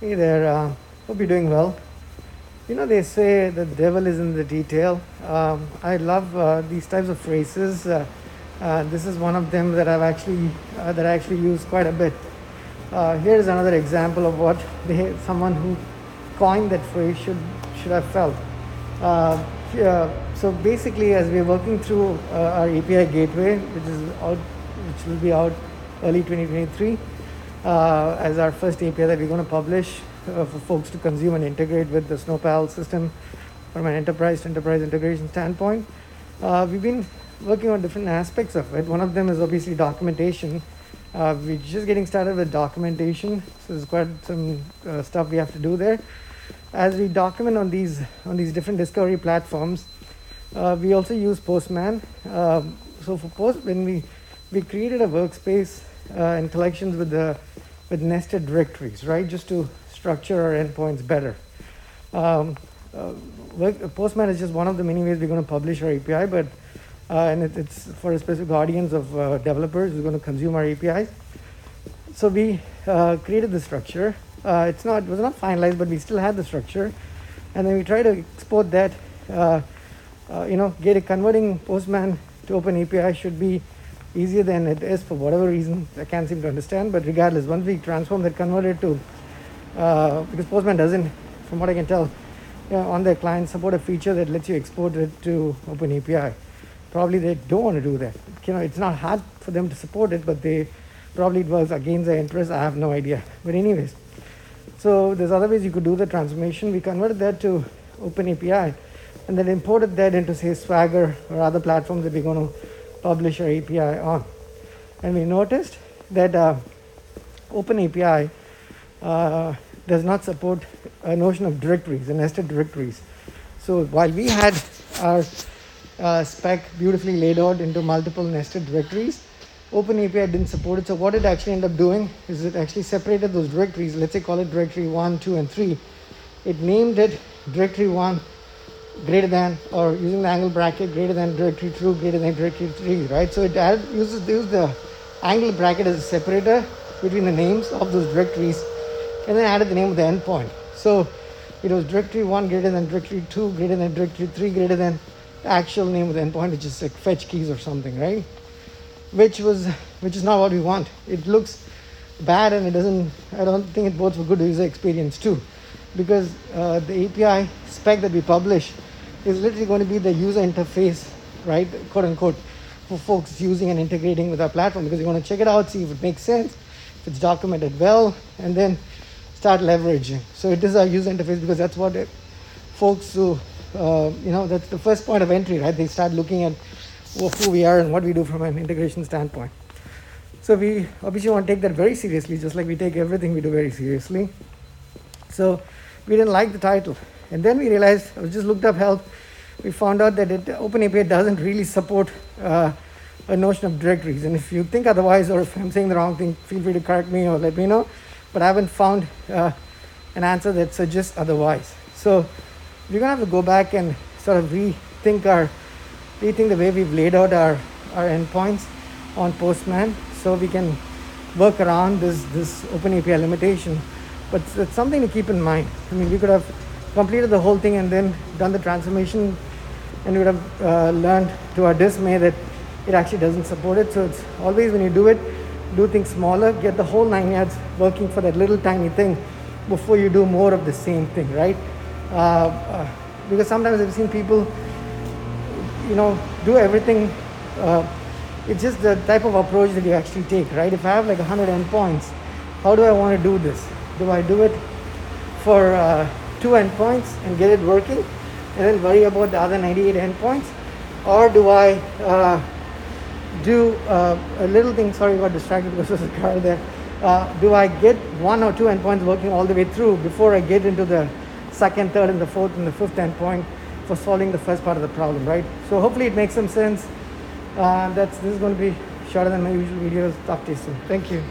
Hey there, uh, hope you're doing well. You know, they say the devil is in the detail. Um, I love uh, these types of phrases. Uh, uh, this is one of them that I've actually uh, that I actually use quite a bit. Uh, here's another example of what they, someone who coined that phrase should should have felt. So basically, as we're working through our API gateway, which is out, which will be out early 2023, uh, as our first API that we're going to publish uh, for folks to consume and integrate with the Snowpal system from an enterprise to enterprise integration standpoint. Uh, we've been working on different aspects of it. One of them is obviously documentation. Uh, we're just getting started with documentation, so there's quite some uh, stuff we have to do there. As we document on these on these different discovery platforms, uh, we also use Postman. Um, so for Post, when we we created a workspace and collections with the with nested directories, right, just to structure our endpoints better. Um, uh, Postman is just one of the many ways we're going to publish our API, but uh, and it, it's for a specific audience of uh, developers who's going to consume our APIs. So we uh, created the structure. Uh, it's not it was not finalized, but we still had the structure, and then we try to export that. Uh, uh, you know, get a converting Postman to Open API should be easier than it is for whatever reason I can't seem to understand. But regardless, once we transform that converted to uh, because Postman doesn't, from what I can tell, you know, on their client support a feature that lets you export it to Open API probably they don't want to do that. You know, it's not hard for them to support it, but they probably it was against their interest. I have no idea. But anyways, so there's other ways you could do the transformation. We converted that to Open API, and then imported that into say Swagger or other platforms that we're going to publish our API on. And we noticed that uh, Open API uh, does not support a notion of directories and nested directories. So while we had our uh, spec beautifully laid out into multiple nested directories. OpenAPI didn't support it. So what it actually ended up doing is it actually separated those directories. Let's say call it directory one, two, and three. It named it directory one greater than, or using the angle bracket greater than directory two, greater than directory three, right? So it added, uses, uses the angle bracket as a separator between the names of those directories, and then added the name of the endpoint. So it was directory one greater than directory two, greater than directory three, greater than the actual name of the endpoint, which is like fetch keys or something, right? Which was, which is not what we want. It looks bad and it doesn't. I don't think it bodes for good user experience too, because uh, the API spec that we publish is literally going to be the user interface, right, quote unquote, for folks using and integrating with our platform. Because you want to check it out, see if it makes sense, if it's documented well, and then start leveraging. So it is our user interface because that's what it, folks who uh, you know, that's the first point of entry, right? They start looking at who we are and what we do from an integration standpoint. So we obviously want to take that very seriously, just like we take everything we do very seriously. So we didn't like the title. And then we realized, I just looked up help, we found out that it, OpenAPI doesn't really support uh, a notion of directories. And if you think otherwise, or if I'm saying the wrong thing, feel free to correct me or let me know. But I haven't found uh, an answer that suggests otherwise. So we're gonna have to go back and sort of rethink our rethink the way we've laid out our our endpoints on Postman so we can work around this this open API limitation. But it's something to keep in mind. I mean, we could have completed the whole thing and then done the transformation, and we would have uh, learned to our dismay that it actually doesn't support it. So it's always when you do it, do things smaller, get the whole nine yards working for that little tiny thing before you do more of the same thing, right? Uh, uh, because sometimes I've seen people, you know, do everything. Uh, it's just the type of approach that you actually take, right? If I have like 100 endpoints, how do I want to do this? Do I do it for uh, two endpoints and get it working and then worry about the other 98 endpoints? Or do I uh, do uh, a little thing? Sorry, I got distracted because there's a car there. do I get one or two endpoints working all the way through before I get into the second, third, and the fourth and the fifth endpoint for solving the first part of the problem, right? So hopefully it makes some sense. Uh, that's this is going to be shorter than my usual videos. Talk to you soon. Thank you.